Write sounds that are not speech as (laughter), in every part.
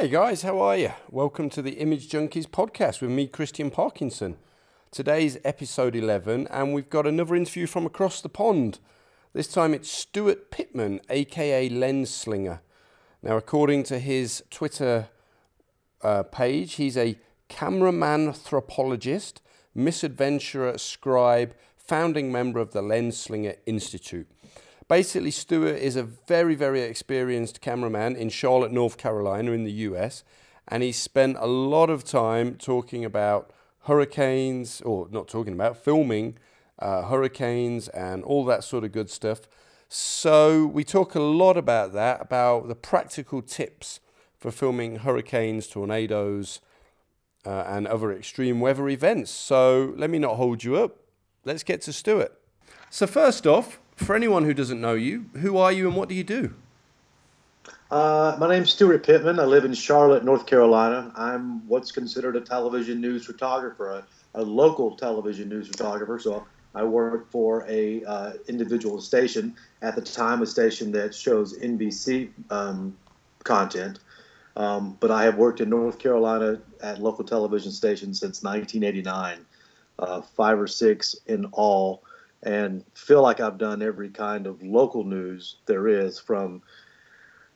Hey guys, how are you? Welcome to the Image Junkies podcast with me, Christian Parkinson. Today's episode 11, and we've got another interview from across the pond. This time it's Stewart Pittman, aka Lenslinger. Now, according to his Twitter uh, page, he's a cameraman anthropologist, misadventurer, scribe, founding member of the Lenslinger Institute. Basically, Stewart is a very, very experienced cameraman in Charlotte, North Carolina, in the US, and he spent a lot of time talking about hurricanes, or not talking about, filming uh, hurricanes and all that sort of good stuff. So, we talk a lot about that, about the practical tips for filming hurricanes, tornadoes, uh, and other extreme weather events. So, let me not hold you up. Let's get to Stewart. So, first off, for anyone who doesn't know you, who are you and what do you do? Uh, my name's Stewart Pittman. I live in Charlotte, North Carolina. I'm what's considered a television news photographer, a, a local television news photographer. So I work for a uh, individual station at the time, a station that shows NBC um, content. Um, but I have worked in North Carolina at local television stations since 1989, uh, five or six in all and feel like I've done every kind of local news there is from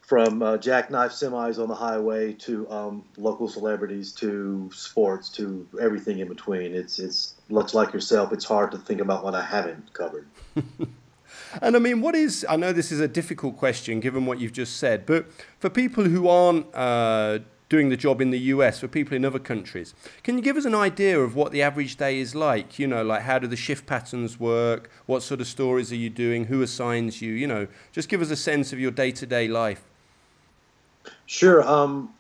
from uh, jackknife semis on the highway to um, local celebrities to sports to everything in between. It's it's much like yourself. It's hard to think about what I haven't covered. (laughs) and I mean, what is? I know this is a difficult question given what you've just said, but for people who aren't uh, doing the job in the US for people in other countries. Can you give us an idea of what the average day is like? You know, like how do the shift patterns work? What sort of stories are you doing? Who assigns you? You know, just give us a sense of your day to day life. Sure. Um,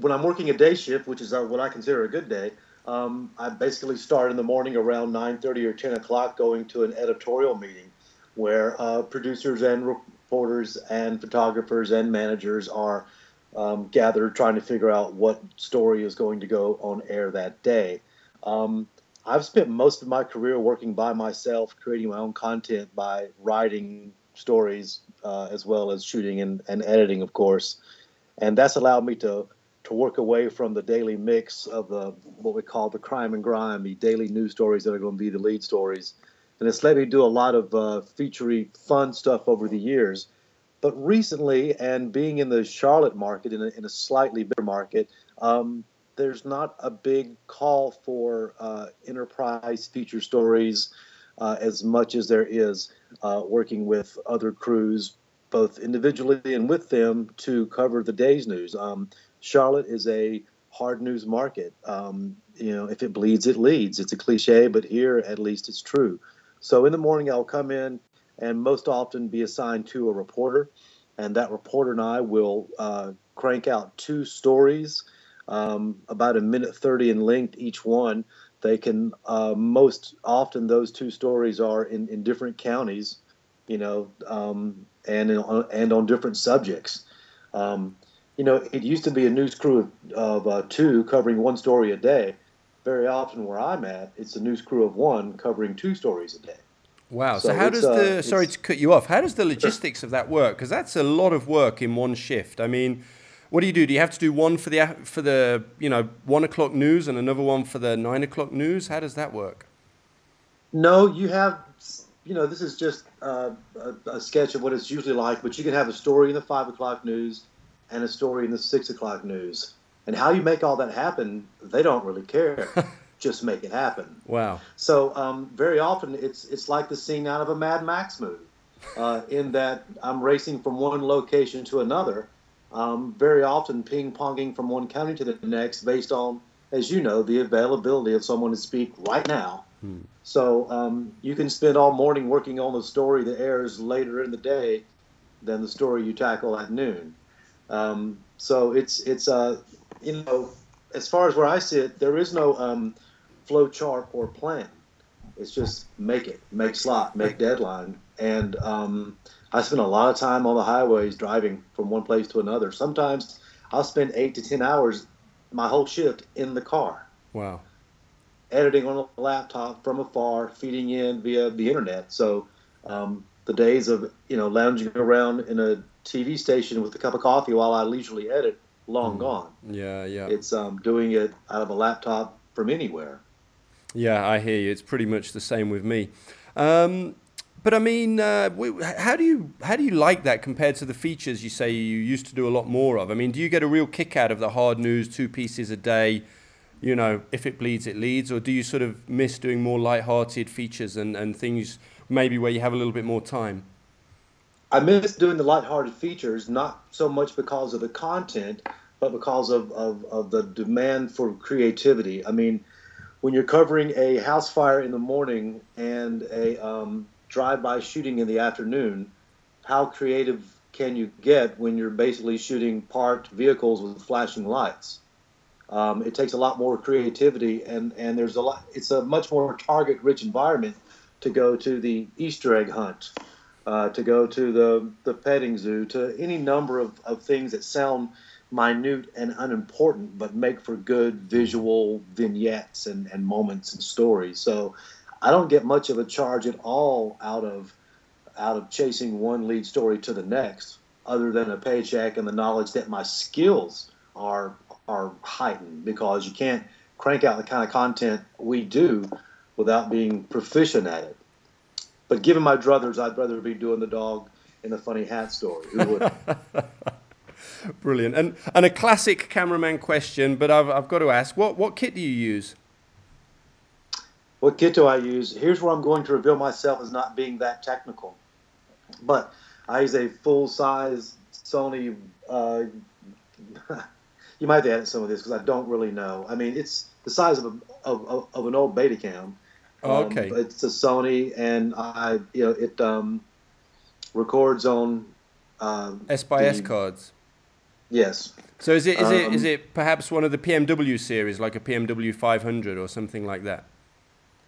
when I'm working a day shift, which is what I consider a good day, um, I basically start in the morning around 9:30 or 10 o'clock, going to an editorial meeting where uh, producers and reporters and photographers and managers are um, gathered trying to figure out what story is going to go on air that day. Um, I've spent most of my career working by myself, creating my own content by writing stories uh, as well as shooting and, and editing, of course. And that's allowed me to to work away from the daily mix of the what we call the crime and grime, the daily news stories that are going to be the lead stories. And it's let me do a lot of uh, featurey, fun stuff over the years but recently, and being in the Charlotte market, in a, in a slightly bigger market, um, there's not a big call for uh, enterprise feature stories uh, as much as there is uh, working with other crews, both individually and with them, to cover the day's news. Um, Charlotte is a hard news market. Um, you know, if it bleeds, it leads. It's a cliche, but here at least it's true. So in the morning, I'll come in, and most often be assigned to a reporter. And that reporter and I will uh, crank out two stories, um, about a minute 30 in length each one. They can, uh, most often, those two stories are in, in different counties, you know, um, and, in, and on different subjects. Um, you know, it used to be a news crew of, of uh, two covering one story a day. Very often, where I'm at, it's a news crew of one covering two stories a day. Wow. So, so how does the uh, sorry to cut you off? How does the logistics of that work? Because that's a lot of work in one shift. I mean, what do you do? Do you have to do one for the for the you know one o'clock news and another one for the nine o'clock news? How does that work? No, you have you know this is just uh, a, a, sketch of what it's usually like, but you can have a story in the five o'clock news and a story in the six o'clock news, and how you make all that happen, they don't really care. (laughs) just make it happen. Wow. So um, very often it's it's like the scene out of a Mad Max movie, uh, in that I'm racing from one location to another, um, very often ping ponging from one county to the next based on, as you know, the availability of someone to speak right now. Hmm. So um, you can spend all morning working on the story that airs later in the day than the story you tackle at noon. Um, so it's it's uh, you know as far as where I sit, there is no um, flow chart or plan. It's just make it, make slot, make deadline. And um, I spend a lot of time on the highways driving from one place to another. Sometimes I'll spend eight to 10 hours, my whole shift in the car. Wow. Editing on a laptop from afar, feeding in via the internet. So um, the days of, you know, lounging around in a TV station with a cup of coffee while I leisurely edit long gone. Yeah, yeah. It's um, doing it out of a laptop from anywhere. Yeah, I hear you. It's pretty much the same with me. Um, but I mean, uh, how do you how do you like that compared to the features you say you used to do a lot more of? I mean, do you get a real kick out of the hard news, two pieces a day? You know, if it bleeds, it leads, or do you sort of miss doing more light-hearted features and, and things maybe where you have a little bit more time? I miss doing the light-hearted features, not so much because of the content, but because of, of, of the demand for creativity. I mean, when you're covering a house fire in the morning and a um, drive-by shooting in the afternoon, how creative can you get when you're basically shooting parked vehicles with flashing lights? Um, it takes a lot more creativity, and, and there's a lot. It's a much more target-rich environment to go to the Easter egg hunt, uh, to go to the the petting zoo, to any number of, of things that sound minute and unimportant, but make for good visual vignettes and, and moments and stories. So I don't get much of a charge at all out of out of chasing one lead story to the next, other than a paycheck and the knowledge that my skills are are heightened because you can't crank out the kind of content we do without being proficient at it. But given my druthers, I'd rather be doing the dog in the funny hat story. Who would? (laughs) Brilliant. And and a classic cameraman question, but I've I've got to ask, what what kit do you use? What kit do I use? Here's where I'm going to reveal myself as not being that technical. But I use a full size Sony. Uh, (laughs) you might have to edit some of this because I don't really know. I mean, it's the size of, a, of, of an old Betacam. Oh, okay. Um, it's a Sony, and I you know it um, records on SxS cards. Yes. So is it is um, it is it perhaps one of the PMW series, like a PMW 500 or something like that?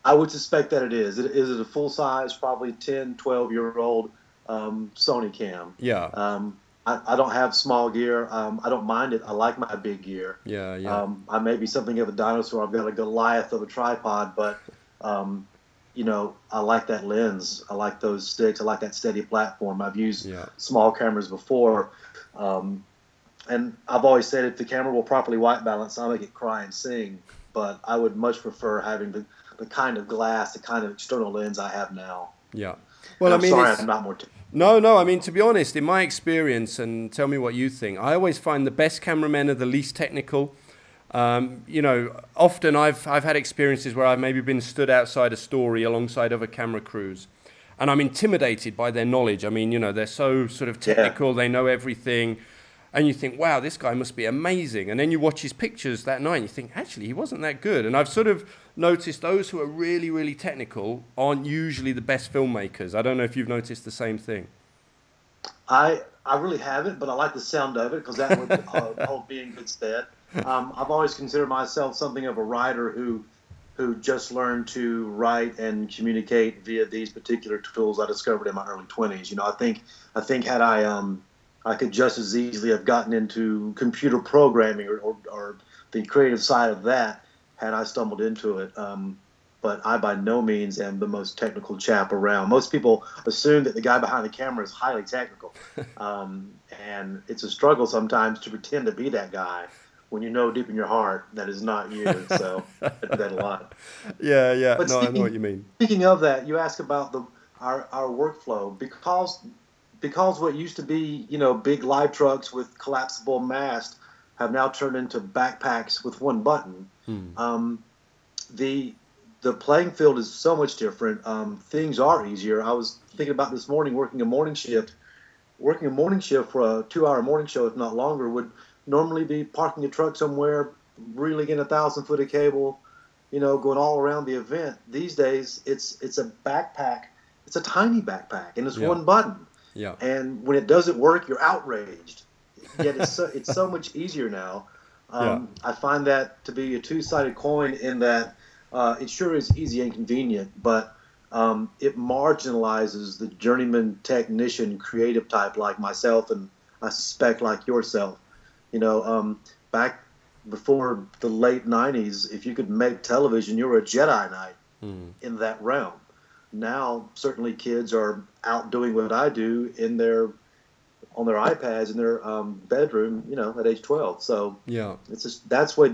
I would suspect that it is. It is it a full size, probably 10, 12 year old um, Sony cam. Yeah. Um, I, I, don't have small gear. Um, I don't mind it. I like my big gear. Yeah, yeah. Um, I may be something of a dinosaur. I've got a Goliath of a tripod, but um, you know, I like that lens. I like those sticks. I like that steady platform. I've used yeah. small cameras before. Um, and I've always said if the camera will properly white balance, I'll make it cry and sing. But I would much prefer having the, the kind of glass, the kind of external lens I have now. Yeah. Well, I mean, sorry, I'm not more. T- no, no. I mean, to be honest, in my experience, and tell me what you think. I always find the best cameramen are the least technical. Um, you know, often I've I've had experiences where I've maybe been stood outside a story alongside other camera crews, and I'm intimidated by their knowledge. I mean, you know, they're so sort of technical. Yeah. They know everything and you think, wow, this guy must be amazing. And then you watch his pictures that night and you think, actually, he wasn't that good. And I've sort of noticed those who are really, really technical aren't usually the best filmmakers. I don't know if you've noticed the same thing. I I really haven't, but I like the sound of it because that would uh, hold me in good stead. Um, I've always considered myself something of a writer who who just learned to write and communicate via these particular tools I discovered in my early 20s. You know, I think I think had I um, I could just as easily have gotten into computer programming or, or, or the creative side of that had I stumbled into it. Um, but I by no means am the most technical chap around. Most people assume that the guy behind the camera is highly technical, (laughs) um, and it's a struggle sometimes to pretend to be that guy when you know deep in your heart that is not you. So I (laughs) do that a lot. Yeah, yeah. But no, speaking, I know what you mean. Speaking of that, you ask about the our, our workflow because because what used to be, you know, big live trucks with collapsible mast have now turned into backpacks with one button. Hmm. Um, the the playing field is so much different. Um, things are easier. I was thinking about this morning working a morning shift. Working a morning shift for a two-hour morning show, if not longer, would normally be parking a truck somewhere, reeling in a thousand foot of cable, you know, going all around the event. These days, it's it's a backpack. It's a tiny backpack, and it's yeah. one button. Yeah. And when it doesn't work, you're outraged. Yet it's so, it's so much easier now. (laughs) Um, yeah. I find that to be a two-sided coin in that uh, it sure is easy and convenient, but um, it marginalizes the journeyman technician creative type like myself and I suspect like yourself. You know, um, back before the late 90s, if you could make television, you were a Jedi Knight mm. in that realm now certainly kids are out doing what I do in their on their iPads in their um, bedroom, you know, at age 12. So yeah, it's just that's what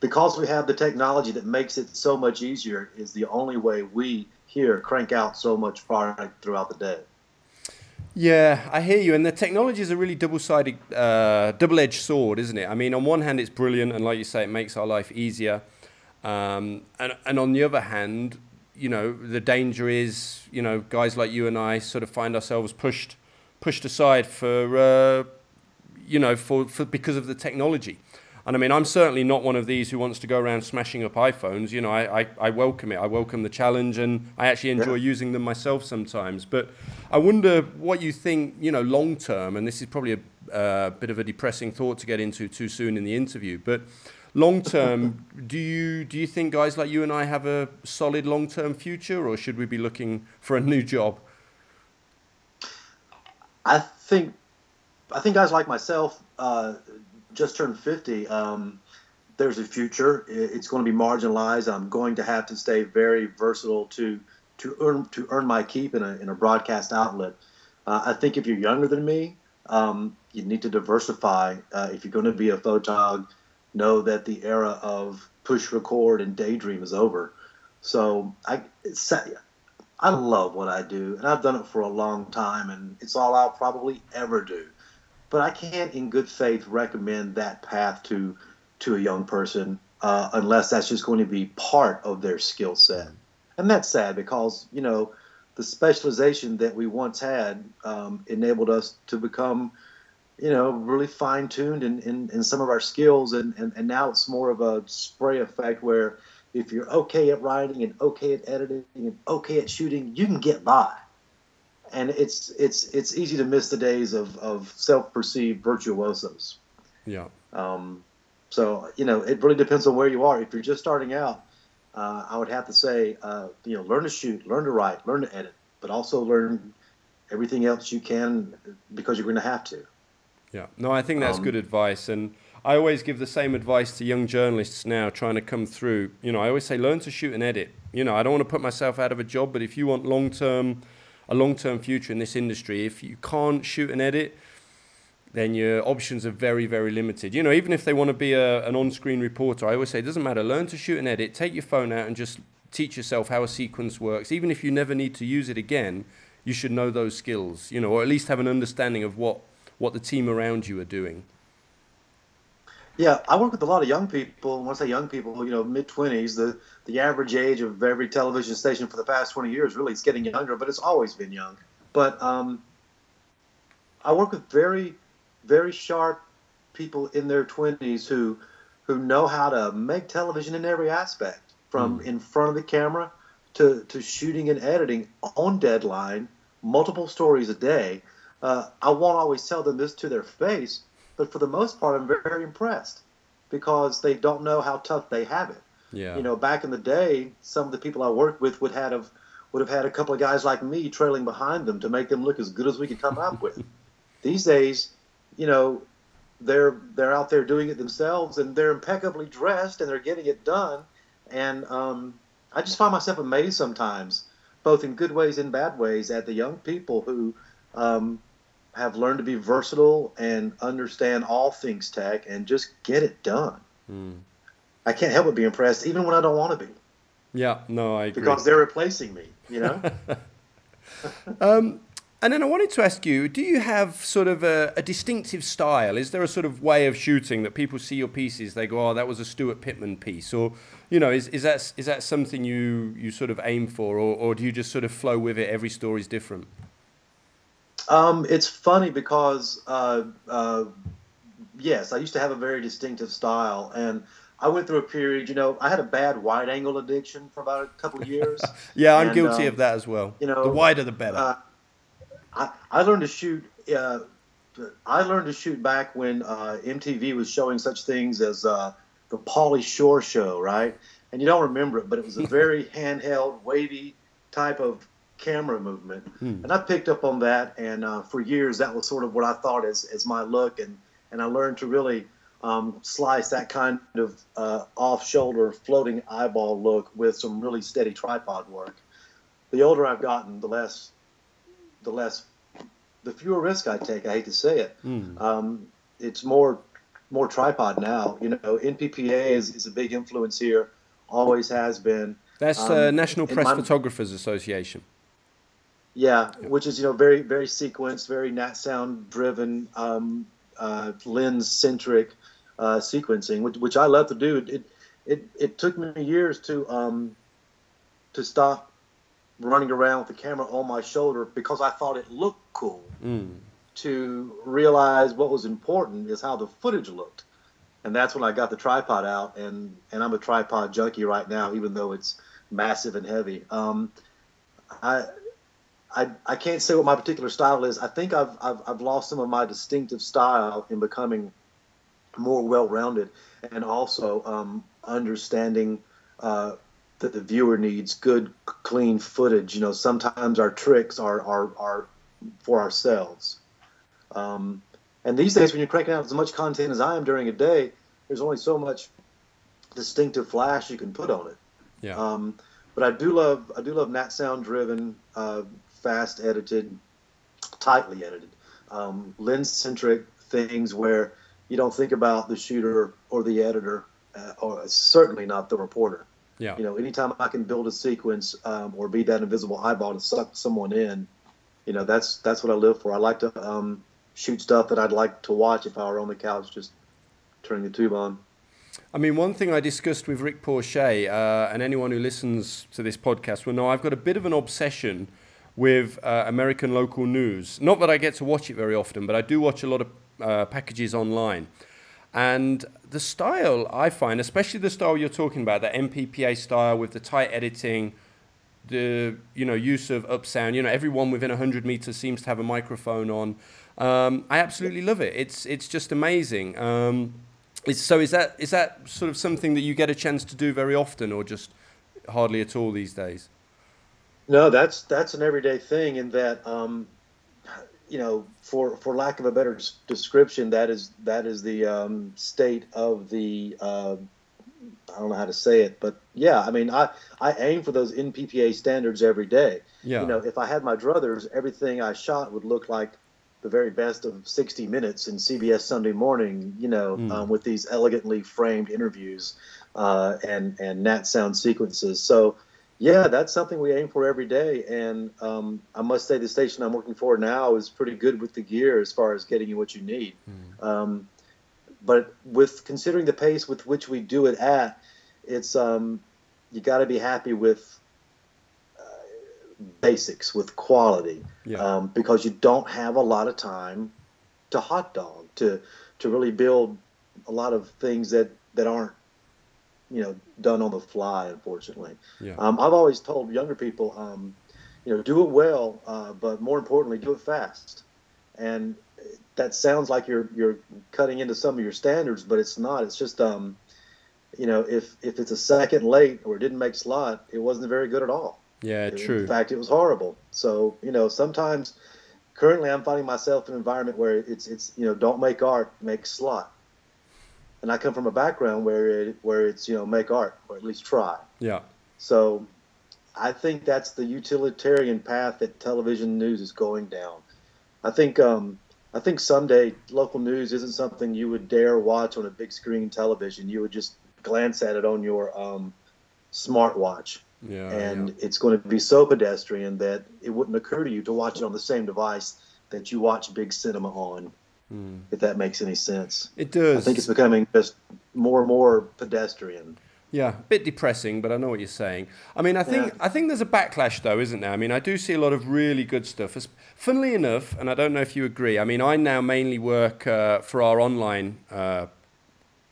because we have the technology that makes it so much easier is the only way we here crank out so much product throughout the day. Yeah, I hear you. And the technology is a really double-sided, uh, double-edged sword, isn't it? I mean, on one hand, it's brilliant, and like you say, it makes our life easier. Um, and and on the other hand, you know, the danger is, you know, guys like you and I sort of find ourselves pushed pushed aside for, uh, you know, for, for because of the technology. And I mean, I'm certainly not one of these who wants to go around smashing up iPhones. You know, I, I, I welcome it. I welcome the challenge, and I actually enjoy yeah. using them myself sometimes. But I wonder what you think, you know, long term, and this is probably a uh, bit of a depressing thought to get into too soon in the interview, but long term, (laughs) do you do you think guys like you and I have a solid long term future, or should we be looking for a new job? I think I think guys like myself uh, just turned 50. Um, there's a future. It's going to be marginalized. I'm going to have to stay very versatile to to earn to earn my keep in a in a broadcast outlet. Uh, I think if you're younger than me, um, you need to diversify. Uh, if you're going to be a photog, know that the era of push record and daydream is over. So I I love what I do, and I've done it for a long time, and it's all I'll probably ever do. But I can't, in good faith, recommend that path to to a young person uh, unless that's just going to be part of their skill set. And that's sad because you know the specialization that we once had um, enabled us to become, you know, really fine tuned in, in, in, some of our skills, and, and, and now it's more of a spray effect where if you're okay at writing and okay at editing and okay at shooting, you can get by. And it's it's it's easy to miss the days of, of self-perceived virtuosos. Yeah. Um, so you know, it really depends on where you are. If you're just starting out, uh, I would have to say, uh, you know, learn to shoot, learn to write, learn to edit, but also learn everything else you can because you're going to have to. Yeah. No, I think that's um, good advice, and I always give the same advice to young journalists now trying to come through. You know, I always say learn to shoot and edit. You know, I don't want to put myself out of a job, but if you want long term, a long term future in this industry, if you can't shoot and edit, then your options are very, very limited. You know, even if they want to be a, an on screen reporter, I always say it doesn't matter. Learn to shoot and edit. Take your phone out and just teach yourself how a sequence works. Even if you never need to use it again, you should know those skills, you know, or at least have an understanding of what, what the team around you are doing. Yeah, I work with a lot of young people. When I say young people, you know, mid twenties. The the average age of every television station for the past twenty years really it's getting younger, but it's always been young. But um, I work with very, very sharp people in their twenties who who know how to make television in every aspect, from mm. in front of the camera to to shooting and editing on deadline, multiple stories a day. Uh, I won't always tell them this to their face, but for the most part, I'm very, impressed because they don't know how tough they have it. Yeah. You know, back in the day, some of the people I worked with would have would have had a couple of guys like me trailing behind them to make them look as good as we could come up with. (laughs) These days, you know, they're they're out there doing it themselves and they're impeccably dressed and they're getting it done. And um, I just find myself amazed sometimes, both in good ways and bad ways, at the young people who um, have learned to be versatile and understand all things tech and just get it done. Mm. I can't help but be impressed, even when I don't want to be. Yeah, no, I agree. Because they're replacing me, you know? (laughs) um, and then I wanted to ask you do you have sort of a, a, distinctive style? Is there a sort of way of shooting that people see your pieces, they go, oh, that was a Stewart Pittman piece? Or, you know, is, is, that, is that something you, you sort of aim for? Or, or do you just sort of flow with it? Every story's different? Um, it's funny because uh, uh, yes, I used to have a very distinctive style, and I went through a period. You know, I had a bad wide angle addiction for about a couple of years. (laughs) yeah, I'm and, guilty um, of that as well. You know, the wider the better. Uh, I, I learned to shoot. Uh, I learned to shoot back when uh, MTV was showing such things as uh, the Pauly Shore show, right? And you don't remember it, but it was a (laughs) very handheld, wavy type of camera movement. Hmm. And I picked up on that, and uh, for years that was sort of what I thought as, as my look, and, and I learned to really um, slice that kind of uh, off shoulder floating eyeball look with some really steady tripod work. The older I've gotten, the less the less the fewer risk I take. I hate to say it. Mm. Um, it's more more tripod now. You know, NPPA is, is a big influence here. Always has been. That's um, uh, National Press my, Photographers Association. Yeah, which is you know very very sequenced, very nat sound driven, um, uh, lens centric uh, sequencing, which, which I love to do. It it it took me years to um, to stop running around with the camera on my shoulder because I thought it looked cool. Mm. To realize what was important is how the footage looked, and that's when I got the tripod out. and And I'm a tripod junkie right now, even though it's massive and heavy. Um, I, I I can't say what my particular style is. I think I've I've, I've lost some of my distinctive style in becoming more well-rounded, and also um, understanding uh, that the viewer needs good, clean footage. You know, sometimes our tricks are are, are for ourselves. Um, and these days, when you're cranking out as much content as I am during a day, there's only so much distinctive flash you can put on it. Yeah. Um, but I do love I do love nat sound driven, uh, fast edited, tightly edited, um, lens centric things where you don't think about the shooter or the editor, uh, or certainly not the reporter. Yeah. You know, anytime I can build a sequence um, or be that invisible eyeball to suck someone in, you know, that's that's what I live for. I like to um, shoot stuff that I'd like to watch if I were on the couch just turning the tube on. I mean, one thing I discussed with Rick Porcher, uh, and anyone who listens to this podcast will know I've got a bit of an obsession with uh, American local news. Not that I get to watch it very often, but I do watch a lot of uh, packages online. And the style I find, especially the style you're talking about, the NPPA style with the tight editing, the you know use of up sound. You know, everyone within hundred meters seems to have a microphone on. Um, I absolutely love it. It's it's just amazing. Um, so is that is that sort of something that you get a chance to do very often, or just hardly at all these days? No, that's that's an everyday thing. In that um, you know, for for lack of a better description, that is that is the um, state of the. Uh, I don't know how to say it, but yeah, I mean, I I aim for those NPPA standards every day. Yeah. You know, if I had my druthers, everything I shot would look like the very best of 60 Minutes in CBS Sunday Morning. You know, mm. um, with these elegantly framed interviews uh, and and nat sound sequences. So yeah, that's something we aim for every day. And um, I must say, the station I'm working for now is pretty good with the gear as far as getting you what you need. Mm. Um, but with considering the pace with which we do it at, it's um, you got to be happy with uh, basics, with quality, yeah. Um, because you don't have a lot of time to hot dog to to really build a lot of things that that aren't you know done on the fly unfortunately. Yeah. um, i've always told younger people um, you know do it well uh, but more importantly do it fast. And that sounds like you're you're cutting into some of your standards but it's not. It's just um, you know if if it's a second late or it didn't make slot it wasn't very good at all. Yeah true. in fact it was horrible. So you know sometimes currently i'm finding myself in an environment where it's it's you know don't make art make slot and I come from a background where it, where it's you know make art or at least try. Yeah. So I think that's the utilitarian path that television news is going down. I think um, I think someday local news isn't something you would dare watch on a big screen television. You would just glance at it on your um, smartwatch. Yeah, and yeah. it's going to be so pedestrian that it wouldn't occur to you to watch it on the same device that you watch big cinema on. Mm. If that makes any sense. It does. I think it's becoming just more and more pedestrian. Yeah, a bit depressing, but I know what you're saying. I mean, I think yeah. I think there's a backlash though, isn't there? I mean, I do see a lot of really good stuff. Funnily enough, and I don't know if you agree. I mean, I now mainly work uh, for our online uh,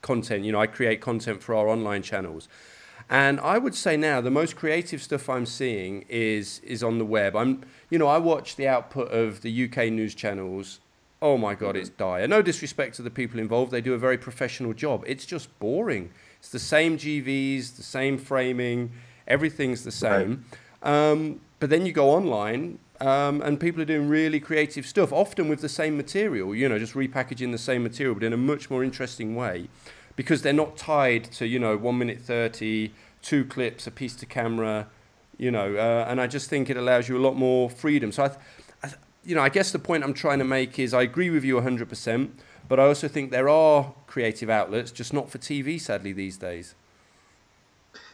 content. You know, I create content for our online channels. And I would say now the most creative stuff I'm seeing is is on the web. I'm, you know, I watch the output of the UK news channels oh my god, it's dire. No disrespect to the people involved; they do a very professional job. It's just boring. It's the same GVs, the same framing, everything's the same. Right. Um, but then you go online, um, and people are doing really creative stuff, often with the same material. You know, just repackaging the same material, but in a much more interesting way, because they're not tied to you know one minute thirty, two clips, a piece to camera. You know, uh, and I just think it allows you a lot more freedom. So I. Th- you know, I guess the point I'm trying to make is I agree with you 100%, but I also think there are creative outlets, just not for TV, sadly, these days.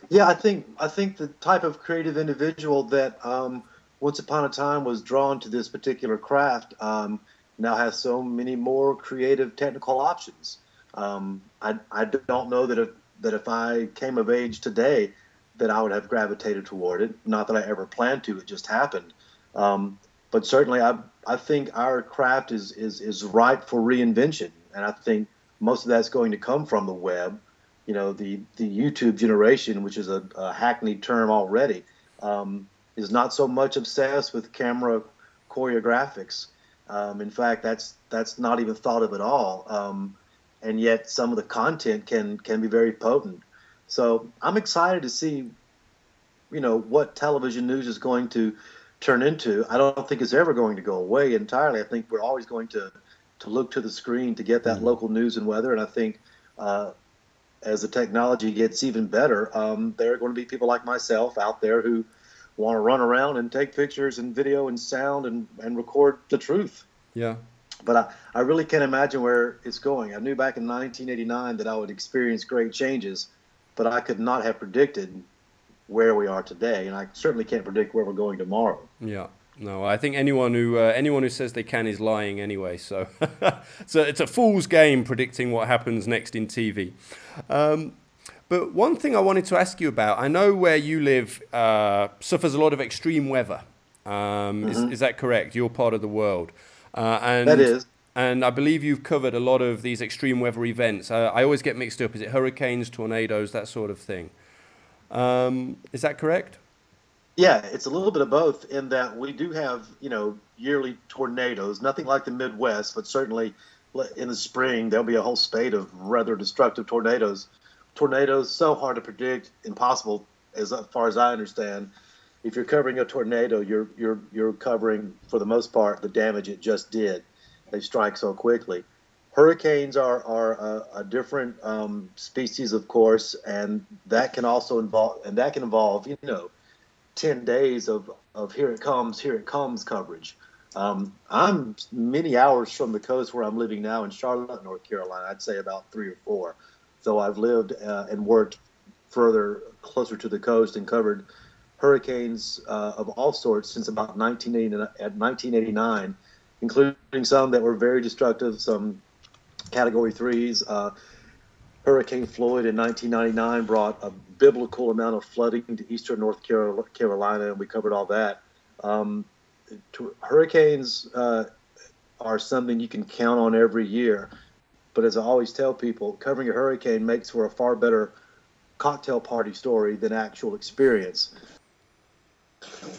Yeah, I think I think the type of creative individual that um, once upon a time was drawn to this particular craft um, now has so many more creative technical options. Um, I, I don't know that if that if I came of age today, that I would have gravitated toward it. Not that I ever planned to; it just happened. Um, but certainly, I I think our craft is is is ripe for reinvention, and I think most of that's going to come from the web. You know, the the YouTube generation, which is a, a hackneyed term already, um, is not so much obsessed with camera choreographics. Um, in fact, that's that's not even thought of at all. Um, and yet, some of the content can can be very potent. So I'm excited to see, you know, what television news is going to turn into. I don't think it's ever going to go away entirely. I think we're always going to to look to the screen to get that mm-hmm. local news and weather. And I think uh, as the technology gets even better, um, there are going to be people like myself out there who want to run around and take pictures and video and sound and, and record the truth. Yeah. But I, I really can't imagine where it's going. I knew back in 1989 that I would experience great changes, but I could not have predicted where we are today, and I certainly can't predict where we're going tomorrow. Yeah. No, I think anyone who uh, anyone who says they can is lying anyway. So, (laughs) so it's a fool's game predicting what happens next in TV. Um, but one thing I wanted to ask you about, I know where you live uh, suffers a lot of extreme weather. Um, mm-hmm. is, is, that correct? You're part of the world. Uh, and, that is. And I believe you've covered a lot of these extreme weather events. Uh, I always get mixed up. Is it hurricanes, tornadoes, that sort of thing? Um, is that correct? Yeah, it's a little bit of both in that we do have, you know, yearly tornadoes, nothing like the Midwest, but certainly in the spring there'll be a whole spate of rather destructive tornadoes tornadoes so hard to predict, impossible as far as I understand. If you're covering a tornado, you're you're you're covering for the most part the damage it just did. They strike so quickly. Hurricanes are are a, a different um, species, of course, and that can also involve and that can involve you know ten days of of here it comes, here it comes coverage. Um, I'm many hours from the coast where I'm living now in Charlotte, North Carolina. I'd say about three or four though I've lived uh, and worked further closer to the coast and covered hurricanes uh, of all sorts since about 1989, including some that were very destructive, some category threes. Uh, Hurricane Floyd in 1999 brought a biblical amount of flooding to eastern North Carolina, and we covered all that. Um, to, hurricanes uh, are something you can count on every year. But as I always tell people, covering a hurricane makes for a far better cocktail party story than actual experience.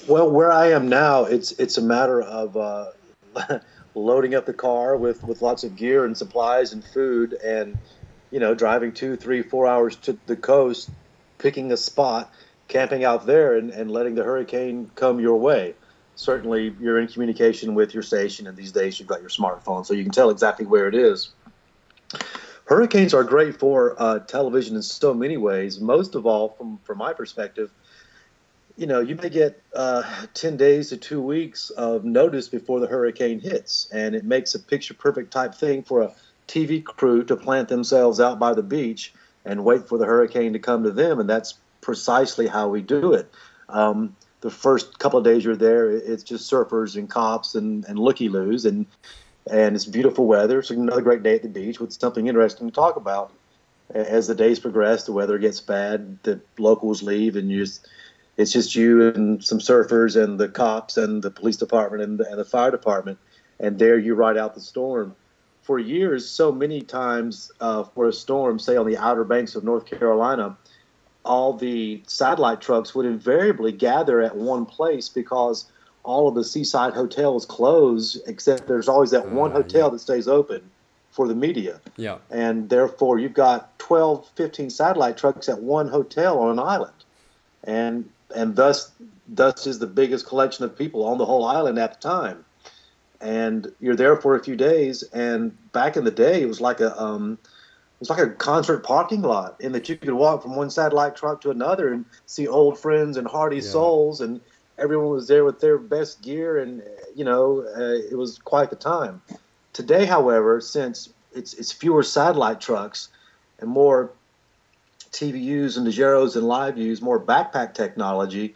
Well, where I am now, it's it's a matter of uh, (laughs) loading up the car with, with lots of gear and supplies and food, and you know, driving two, three, four hours to the coast, picking a spot, camping out there, and, and letting the hurricane come your way. Certainly, you're in communication with your station, and these days you've got your smartphone, so you can tell exactly where it is. Hurricanes are great for uh, television in so many ways. Most of all, from from my perspective, you know, you may get uh, ten days to two weeks of notice before the hurricane hits, and it makes a picture perfect type thing for a TV crew to plant themselves out by the beach and wait for the hurricane to come to them, and that's precisely how we do it. Um, the first couple of days you're there, it's just surfers and cops and, and looky loos, and and it's beautiful weather. It's another great day at the beach with something interesting to talk about. As the days progress, the weather gets bad. The locals leave, and you just, it's just you and some surfers and the cops and the police department and the, and the fire department, and there you ride out the storm. For years, so many times uh, for a storm, say on the outer banks of North Carolina, all the satellite trucks would invariably gather at one place because all of the seaside hotels close, except there's always that one uh, hotel yeah. that stays open for the media. Yeah. And therefore, you've got 12, 15 satellite trucks at one hotel on an island. And and thus thus is the biggest collection of people on the whole island at the time. And you're there for a few days. And back in the day, it was like a um, it was like a concert parking lot in that you could walk from one satellite truck to another and see old friends and hearty yeah. souls and everyone was there with their best gear, and you know, uh, it was quite the time. Today, however, since it's it's fewer satellite trucks and more TVUs and Dejeros and LiveUs, more backpack technology,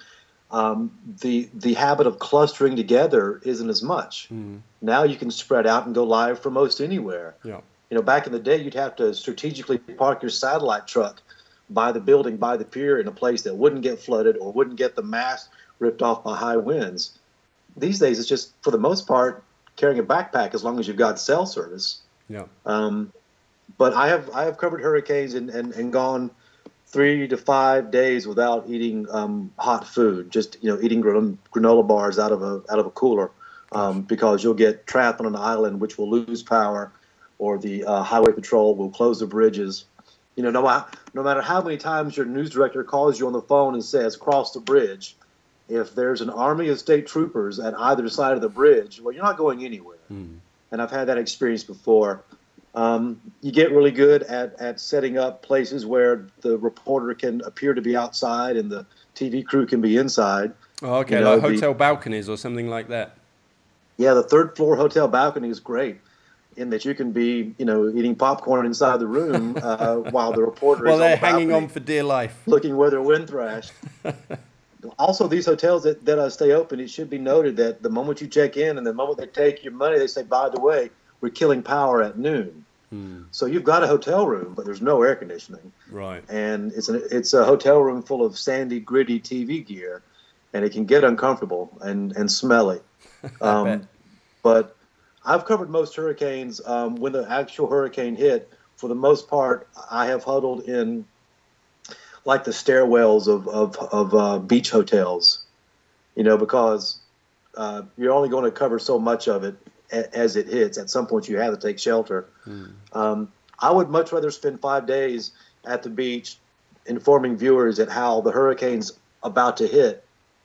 um, the the habit of clustering together isn't as much. Mm. Now you can spread out and go live from most anywhere. Yeah. You know, back in the day, you'd have to strategically park your satellite truck by the building, by the pier, in a place that wouldn't get flooded or wouldn't get the mast ripped off by high winds. These days, it's just for the most part carrying a backpack as long as you've got cell service. Yeah. Um, but I have I have covered hurricanes and, and, and gone three to five days without eating um, hot food, just you know eating granola bars out of a out of a cooler, um, because you'll get trapped on an island which will lose power, or the uh, highway patrol will close the bridges. You know, no, no matter how many times your news director calls you on the phone and says cross the bridge, if there's an army of state troopers at either side of the bridge, well, you're not going anywhere. Mm. And I've had that experience before. Um, you get really good at, at setting up places where the reporter can appear to be outside and the TV crew can be inside. Oh, okay, you know, like hotel the, balconies or something like that. Yeah, the third floor hotel balcony is great in that you can be, you know, eating popcorn inside the room (laughs) uh, while the reporter well, is they're the hanging on for dear life, looking where they're wind thrashed. (laughs) also, these hotels that, that uh, stay open, it should be noted that the moment you check in and the moment they take your money, they say, by the way, we're killing power at noon. Hmm. So you've got a hotel room, but there's no air conditioning. Right. And it's an it's a hotel room full of sandy, gritty TV gear, and it can get uncomfortable and and smelly. (laughs) Um, but I've covered most hurricanes. Um, when the actual hurricane hit, for the most part, I have huddled in like the stairwells of of, of uh, beach hotels. You know, because uh, you're only going to cover so much of it as it hits. At some point, you have to take shelter. Mm. Um, I would much rather spend five days at the beach informing viewers at how the hurricane's about to hit,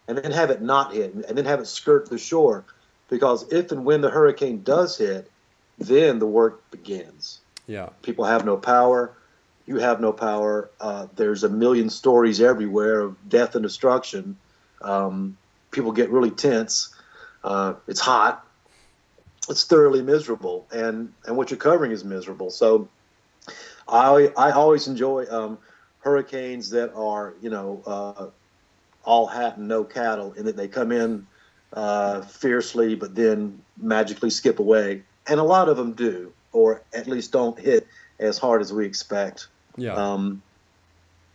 and then have it not hit, and then have it skirt the shore, because if and when the hurricane does hit, then the work begins. Yeah, people have no power. You have no power. Uh, there's a million stories everywhere of death and destruction. Um, people get really tense. Uh, it's hot it's thoroughly miserable, and and what you're covering is miserable. So, I I always enjoy um, hurricanes that are you know uh, all hat and no cattle, and that they come in uh, fiercely, but then magically skip away, and a lot of them do, or at least don't hit as hard as we expect. Yeah. Um,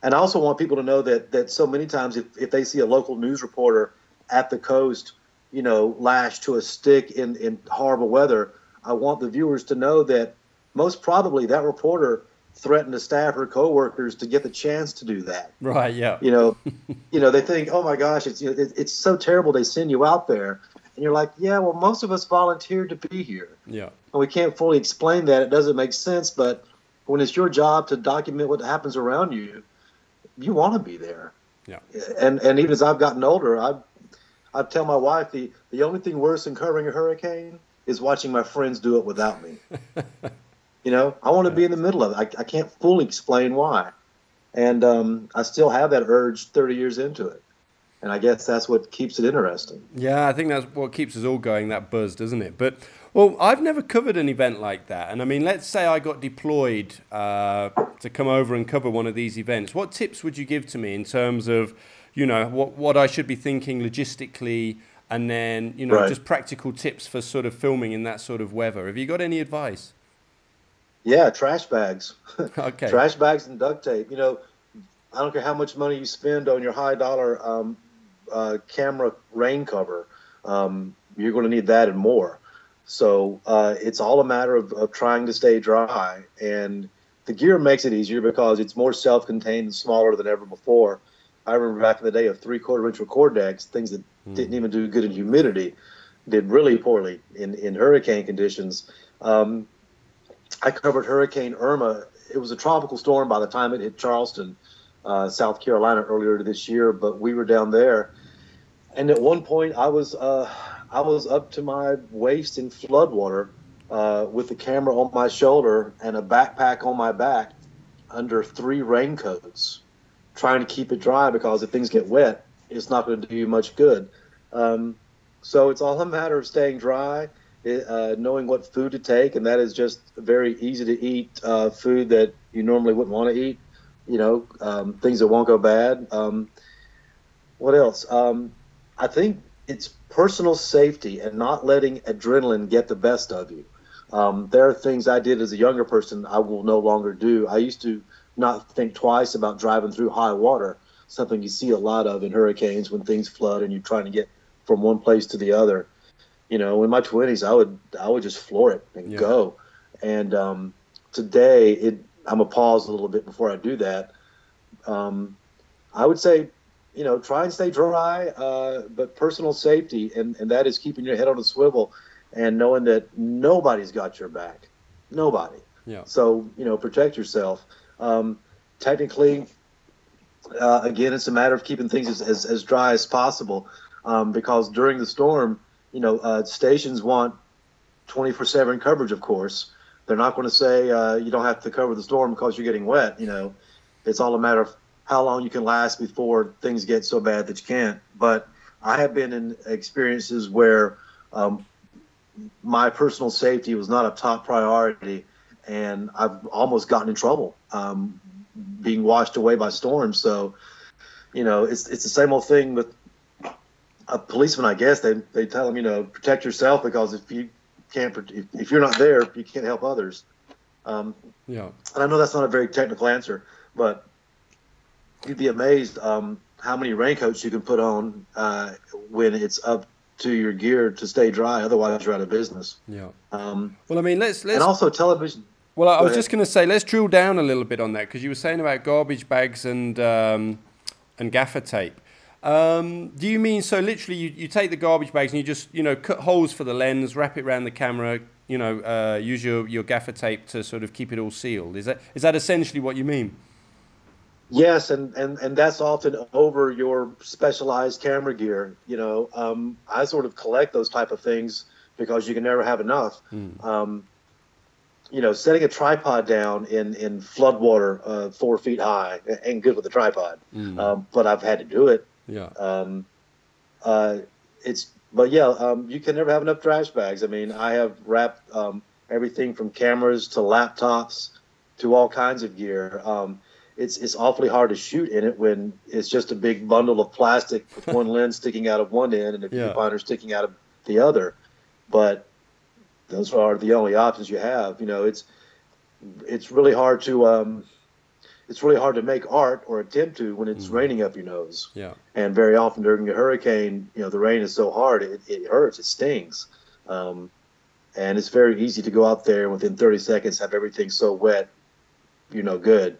and I also want people to know that that so many times if, if they see a local news reporter at the coast you know, lashed to a stick in, in horrible weather. I want the viewers to know that most probably that reporter threatened to stab her coworkers to get the chance to do that. Right. Yeah. You know, (laughs) you know, they think, oh my gosh, it's you know, it, it's so terrible. They send you out there, and you're like, yeah, well, most of us volunteered to be here. Yeah. And we can't fully explain that. It doesn't make sense, but when it's your job to document what happens around you, you want to be there. Yeah. And and even as I've gotten older, I've I tell my wife the the only thing worse than covering a hurricane is watching my friends do it without me. (laughs) you know, I want to be in the middle of it. I, I can't fully explain why, and um, I still have that urge 30 years into it. And I guess that's what keeps it interesting. Yeah, I think that's what keeps us all going, that buzz, doesn't it? But, well, I've never covered an event like that. And I mean, let's say I got deployed uh, to come over and cover one of these events. What tips would you give to me in terms of you know what what I should be thinking logistically, and then you know right. just practical tips for sort of filming in that sort of weather. Have you got any advice? Yeah, trash bags. (laughs) okay. trash bags and duct tape. You know, I don't care how much money you spend on your high dollar um, uh, camera rain cover. Um, you're going to need that and more. So uh, it's all a matter of, of, trying to stay dry. And the gear makes it easier because it's more self contained and smaller than ever before. I remember back in the day of three quarter inch record decks, things that mm. didn't even do good in humidity did really poorly in, in hurricane conditions. Um, I covered Hurricane Irma. It was a tropical storm by the time it hit Charleston, uh, South Carolina, earlier this year. But we were down there, and at one point I was uh, I was up to my waist in floodwater uh, with the camera on my shoulder and a backpack on my back under three raincoats trying to keep it dry because if things get wet, it's not going to do you much good. Um, so it's all a matter of staying dry, uh, knowing what food to take, and that is just very easy to eat uh, food that you normally wouldn't want to eat. You know, um, things that won't go bad. Um, what else? Um, I think it's personal safety and not letting adrenaline get the best of you. Um, there are things I did as a younger person I will no longer do. I used to not think twice about driving through high water, something you see a lot of in hurricanes when things flood and you're trying to get from one place to the other. You know, in my 20s, I would I would just floor it and yeah. go. And um, today, it I'm a pause a little bit before I do that. Um, I would say you know, try and stay dry, uh, but personal safety, and, and that is keeping your head on a swivel and knowing that nobody's got your back. Nobody. Yeah. So, you know, protect yourself. Um, technically, uh, again, it's a matter of keeping things as, as, as dry as possible um, because during the storm, you know, uh, stations want 24 7 coverage, of course. They're not going to say uh, you don't have to cover the storm because you're getting wet. You know, it's all a matter of how long you can last before things get so bad that you can't. But I have been in experiences where um, my personal safety was not a top priority, and I've almost gotten in trouble um, being washed away by storms. So, you know, it's it's the same old thing with a policeman. I guess they they tell them, you know, protect yourself because if you can't, if, if you're not there, you can't help others. Um, yeah. And I know that's not a very technical answer, but you'd be amazed um, how many raincoats you can put on uh, when it's up to your gear to stay dry. Otherwise, you're out of business. Yeah. Um, well, I mean, let's let's and also television. Well, I, was just going to say, let's drill down a little bit on that because you were saying about garbage bags and um, and gaffer tape. Um, do you mean so literally you, you take the garbage bags and you just you know cut holes for the lens, wrap it around the camera, you know, uh, use your, your gaffer tape to sort of keep it all sealed? Is that is that essentially what you mean? Yes, and, and, and that's often over your specialized camera gear. You know, um, I sort of collect those type of things because you can never have enough. Mm. You know, setting a tripod down in in floodwater, uh, four feet high, ain't good with a tripod. Mm. Um, but I've had to do it. Yeah. Um, uh, it's but yeah, um, you can never have enough trash bags. I mean, I have wrapped um, everything from cameras to laptops to all kinds of gear. Um, it's it's awfully hard to shoot in it when it's just a big bundle of plastic with one (laughs) lens sticking out of one end and a yeah. viewfinder sticking out of the other. But those are the only options you have. You know, it's it's really hard to um, it's really hard to make art or attempt to when it's mm raining up your nose. Yeah. And very often during a hurricane, you know, the rain is so hard it, it hurts, it stings. Um, and it's very easy to go out there and within 30 seconds have everything so wet, you're no good.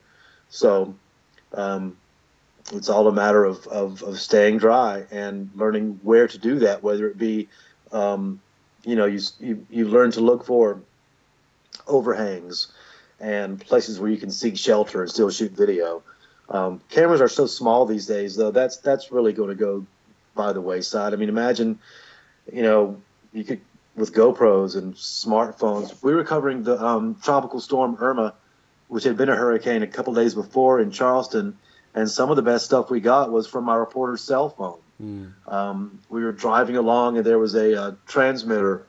So um, it's all a matter of, of, of, staying dry and learning where to do that, whether it be, um, you know, you, you, you learn to look for overhangs and places where you can seek shelter and still shoot video. Um, cameras are so small these days, though. That's that's really going to go by the wayside. I mean, imagine, you know, you could with GoPros and smartphones. We were covering the um, tropical storm Irma which had been a hurricane a couple days before in Charleston, and some of the best stuff we got was from our reporter's cell phone. Mm. Um, we were driving along, and there was a, a uh, transmitter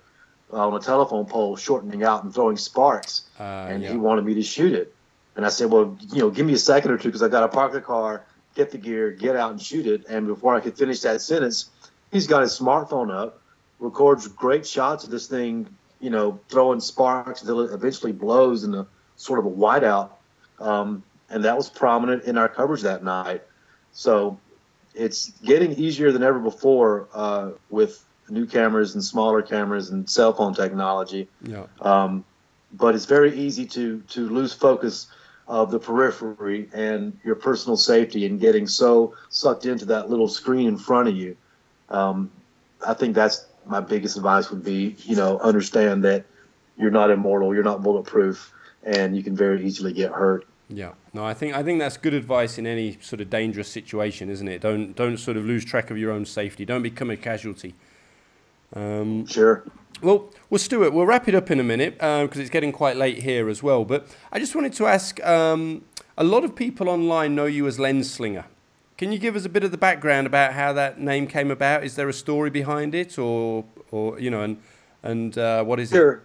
on a telephone pole shortening out and throwing sparks, uh, and yeah. he wanted me to shoot it. And I said, "Well, you know, give me a second or two because I got to park the car, get the gear, get out and shoot it." And before I could finish that sentence, he's got his smartphone up, records great shots of this thing, you know, throwing sparks until it eventually blows in the sort of a whiteout, um, and that was prominent in our coverage that night. So it's getting easier than ever before uh, with new cameras and smaller cameras and cell phone technology. Yeah. Um, but it's very easy to to lose focus of the periphery and your personal safety and getting so sucked into that little screen in front of you. Um, I think that's my biggest advice would be, you know, understand that you're not immortal, you're not bulletproof, and you can very easily get hurt. Yeah, no, I think I think that's good advice in any sort of dangerous situation, isn't it? Don't don't sort of lose track of your own safety. Don't become a casualty. Um, sure. Well, well, Stewart, we'll wrap it up in a minute because um, it's getting quite late here as well. But I just wanted to ask: um, a lot of people online know you as Lenslinger. Can you give us a bit of the background about how that name came about? Is there a story behind it, or, or you know, and and uh, what is sure. it?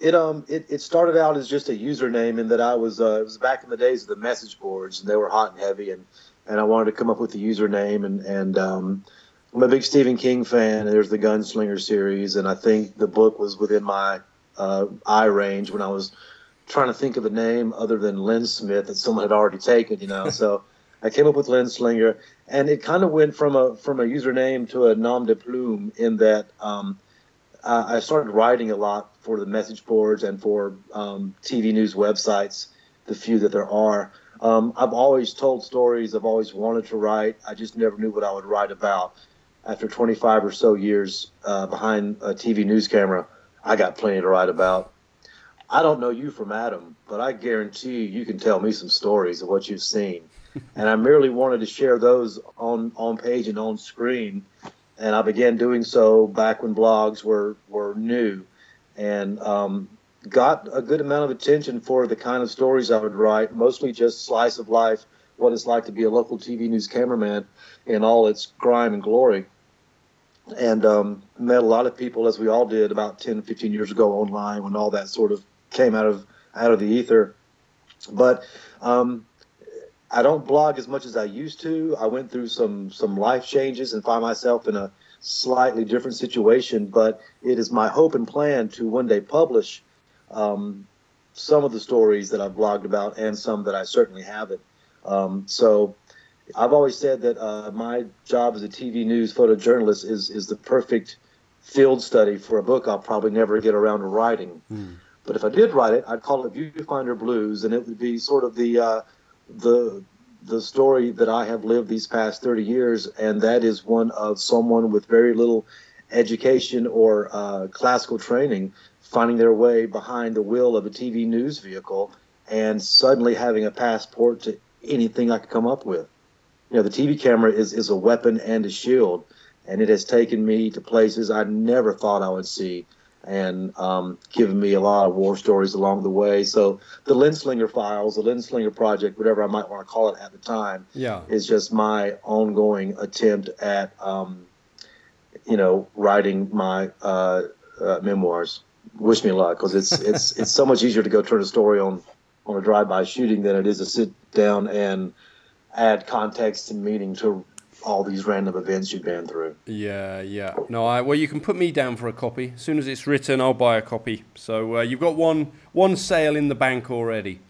It um it, it started out as just a username in that I was uh, it was back in the days of the message boards and they were hot and heavy and and I wanted to come up with a username and and um, I'm a big Stephen King fan. And there's the Gunslinger series and I think the book was within my uh, eye range when I was trying to think of a name other than Lynn Smith that someone had already taken, you know. (laughs) So I came up with Lenslinger, and it kind of went from a from a username to a nom de plume in that um, I started writing a lot for the message boards and for um, TV news websites, the few that there are. Um, I've always told stories. I've always wanted to write. I just never knew what I would write about. After 25 or so years uh, behind a TV news camera, I got plenty to write about. I don't know you from Adam, but I guarantee you, you can tell me some stories of what you've seen. (laughs) and I merely wanted to share those on, on page and on screen. And I began doing so back when blogs were, were new and um, got a good amount of attention for the kind of stories I would write, mostly just slice of life, what it's like to be a local TV news cameraman in all its grime and glory and um, met a lot of people as we all did about 10 15 years ago online when all that sort of came out of out of the ether. But um, I don't blog as much as I used to. I went through some some life changes and find myself in a slightly different situation. But it is my hope and plan to one day publish um, some of the stories that I've blogged about and some that I certainly haven't. Um, so I've always said that uh, my job as a TV news photojournalist is is the perfect field study for a book I'll probably never get around to writing. Mm. But if I did write it, I'd call it Viewfinder Blues, and it would be sort of the uh, the the story that I have lived these past 30 years, and that is one of someone with very little education or uh, classical training finding their way behind the wheel of a TV news vehicle and suddenly having a passport to anything I could come up with. You know, the TV camera is, is a weapon and a shield, and it has taken me to places I never thought I would see and um, given me a lot of war stories along the way. So the Lenslinger files, the Lenslinger project, whatever I might want to call it at the time, yeah. is just my ongoing attempt at, um, you know, writing my uh, uh, memoirs. Wish me luck because it's it's (laughs) it's so much easier to go turn a story on on a drive-by shooting than it is to sit down and add context and meaning to all these random events you've been through. Yeah, yeah. No, I well, you can put me down for a copy. As soon as it's written, I'll buy a copy. So uh, you've got one one sale in the bank already.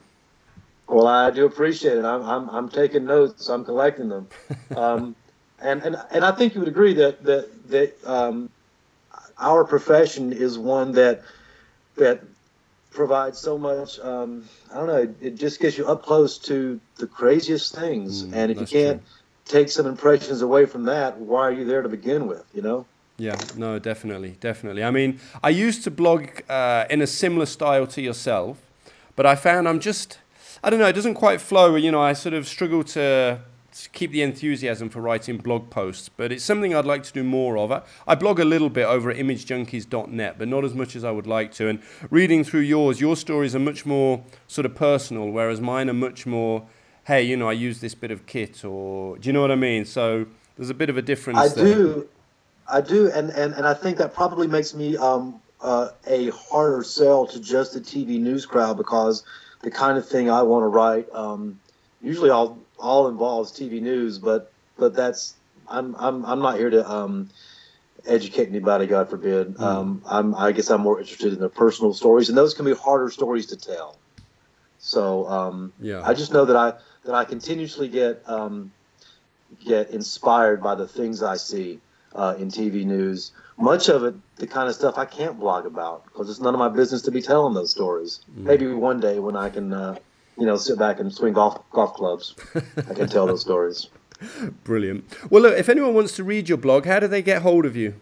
Well, I do appreciate it. I'm I'm, I'm taking notes. I'm collecting them, (laughs) um, and and and I think you would agree that that that um, our profession is one that that provides so much. Um, I don't know. It just gets you up close to the craziest things, mm, and if you can't. True take some impressions away from that, why are you there to begin with? You know. Yeah, no, definitely, definitely. I mean, I used to blog uh, in a similar style to yourself, but I found I'm just, I don't know, it doesn't quite flow. You know, I sort of struggle to keep the enthusiasm for writing blog posts, but it's something I'd like to do more of. I, I blog a little bit over at imagejunkies.net, but not as much as I would like to. And reading through yours, your stories are much more sort of personal, whereas mine are much more hey, you know, I use this bit of kit, or do you know what I mean? So there's a bit of a difference. I there. do, I do, and, and and I think that probably makes me um, uh, a harder sell to just the TV news crowd because the kind of thing I want to write um, usually all all involves TV news, but but that's I'm I'm I'm not here to um, educate anybody, God forbid. Mm. Um, I'm I guess I'm more interested in the personal stories, and those can be harder stories to tell. So um, yeah, I just know that I that I continuously get um, get inspired by the things I see uh, in TV news. Much of it, the kind of stuff I can't blog about because it's none of my business to be telling those stories. Mm. Maybe one day when I can, uh, you know, sit back and swing golf golf clubs, I can tell those stories. (laughs) Brilliant. Well, look, if anyone wants to read your blog, how do they get hold of you?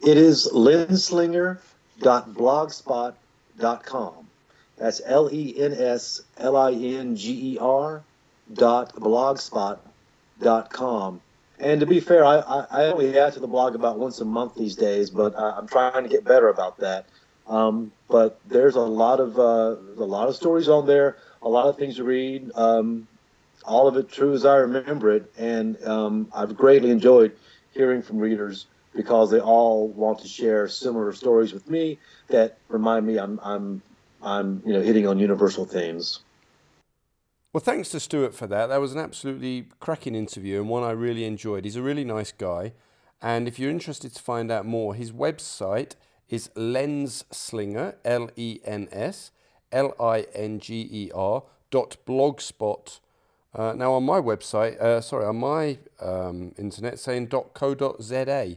It is lenslinger.blogspot.com. That's L E N S L I N G E R dot blogspot dot com. And to be fair, I, I, only add to the blog about once a month these days, but I, am trying to get better about that. Um, but there's a lot of uh, a lot of stories on there, a lot of things to read. Um, all of it true as I remember it, and um, I've greatly enjoyed hearing from readers because they all want to share similar stories with me that remind me I'm I'm I'm you know hitting on universal themes. Well, thanks to Stewart for that. That was an absolutely cracking interview and one I really enjoyed. He's a really nice guy. And if you're interested to find out more, his website is Lenslinger, L E N S L I N G E R dot blogspot. Uh, now on my website, uh, sorry, on my um, internet, saying dot .co.za,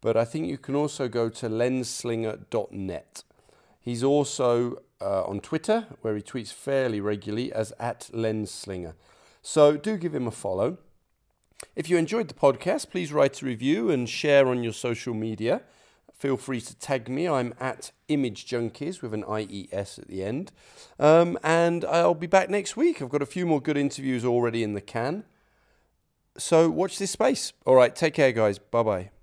but I think you can also go to lenslinger.net. He's also uh, on Twitter, where he tweets fairly regularly as at lenslinger. So do give him a follow. If you enjoyed the podcast, please write a review and share on your social media. Feel free to tag me. I'm at Image Junkies with an IES at the end. Um, and I'll be back next week. I've got a few more good interviews already in the can. So watch this space. All right, take care, guys. Bye bye.